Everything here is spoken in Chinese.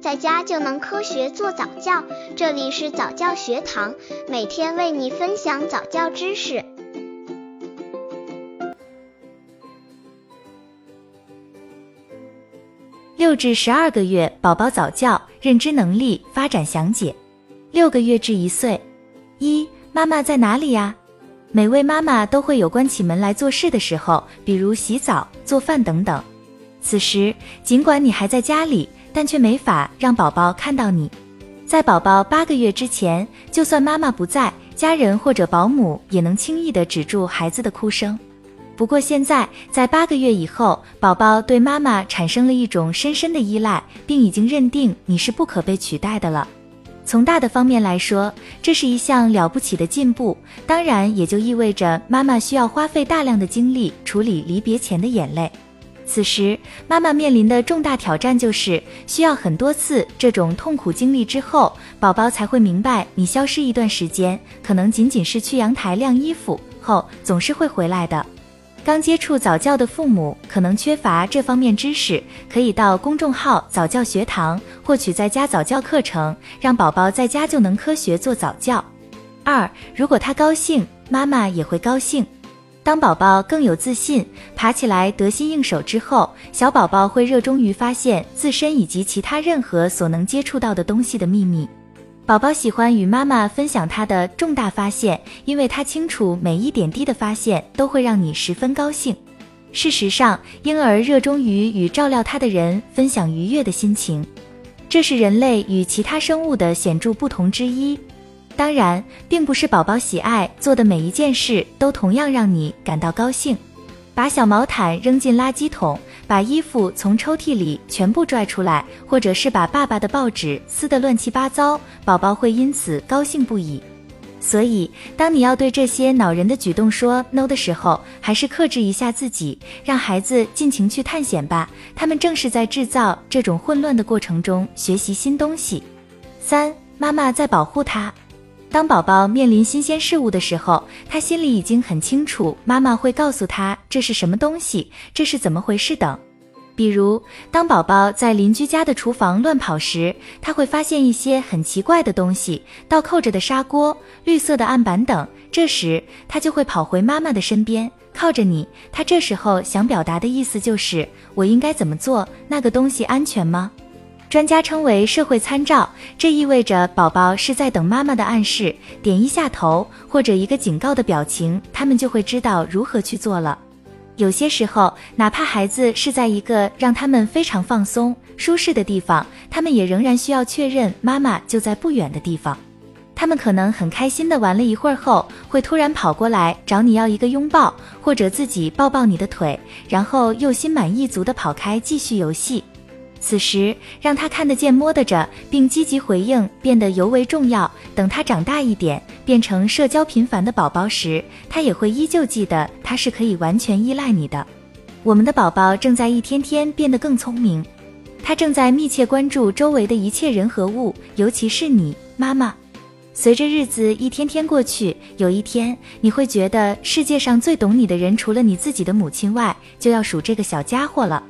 在家就能科学做早教。这里是早教学堂，每天为你分享早教知识。六至十二个月宝宝早教认知能力发展详解。六个月至一岁，一妈妈在哪里呀？每位妈妈都会有关起门来做事的时候，比如洗澡、做饭等等。此时，尽管你还在家里，但却没法让宝宝看到你。在宝宝八个月之前，就算妈妈不在，家人或者保姆也能轻易的止住孩子的哭声。不过现在，在八个月以后，宝宝对妈妈产生了一种深深的依赖，并已经认定你是不可被取代的了。从大的方面来说，这是一项了不起的进步，当然也就意味着妈妈需要花费大量的精力处理离别前的眼泪。此时，妈妈面临的重大挑战就是需要很多次这种痛苦经历之后，宝宝才会明白你消失一段时间，可能仅仅是去阳台晾衣服后，总是会回来的。刚接触早教的父母可能缺乏这方面知识，可以到公众号早教学堂获取在家早教课程，让宝宝在家就能科学做早教。二，如果他高兴，妈妈也会高兴。当宝宝更有自信，爬起来得心应手之后，小宝宝会热衷于发现自身以及其他任何所能接触到的东西的秘密。宝宝喜欢与妈妈分享他的重大发现，因为他清楚每一点滴的发现都会让你十分高兴。事实上，婴儿热衷于与照料他的人分享愉悦的心情，这是人类与其他生物的显著不同之一。当然，并不是宝宝喜爱做的每一件事都同样让你感到高兴。把小毛毯扔进垃圾桶，把衣服从抽屉里全部拽出来，或者是把爸爸的报纸撕得乱七八糟，宝宝会因此高兴不已。所以，当你要对这些恼人的举动说 no 的时候，还是克制一下自己，让孩子尽情去探险吧。他们正是在制造这种混乱的过程中学习新东西。三，妈妈在保护他。当宝宝面临新鲜事物的时候，他心里已经很清楚，妈妈会告诉他这是什么东西，这是怎么回事等。比如，当宝宝在邻居家的厨房乱跑时，他会发现一些很奇怪的东西，倒扣着的砂锅、绿色的案板等。这时，他就会跑回妈妈的身边，靠着你。他这时候想表达的意思就是：我应该怎么做？那个东西安全吗？专家称为社会参照，这意味着宝宝是在等妈妈的暗示，点一下头或者一个警告的表情，他们就会知道如何去做了。有些时候，哪怕孩子是在一个让他们非常放松、舒适的地方，他们也仍然需要确认妈妈就在不远的地方。他们可能很开心的玩了一会儿后，会突然跑过来找你要一个拥抱，或者自己抱抱你的腿，然后又心满意足的跑开继续游戏。此时，让他看得见、摸得着，并积极回应，变得尤为重要。等他长大一点，变成社交频繁的宝宝时，他也会依旧记得他是可以完全依赖你的。我们的宝宝正在一天天变得更聪明，他正在密切关注周围的一切人和物，尤其是你，妈妈。随着日子一天天过去，有一天你会觉得世界上最懂你的人，除了你自己的母亲外，就要数这个小家伙了。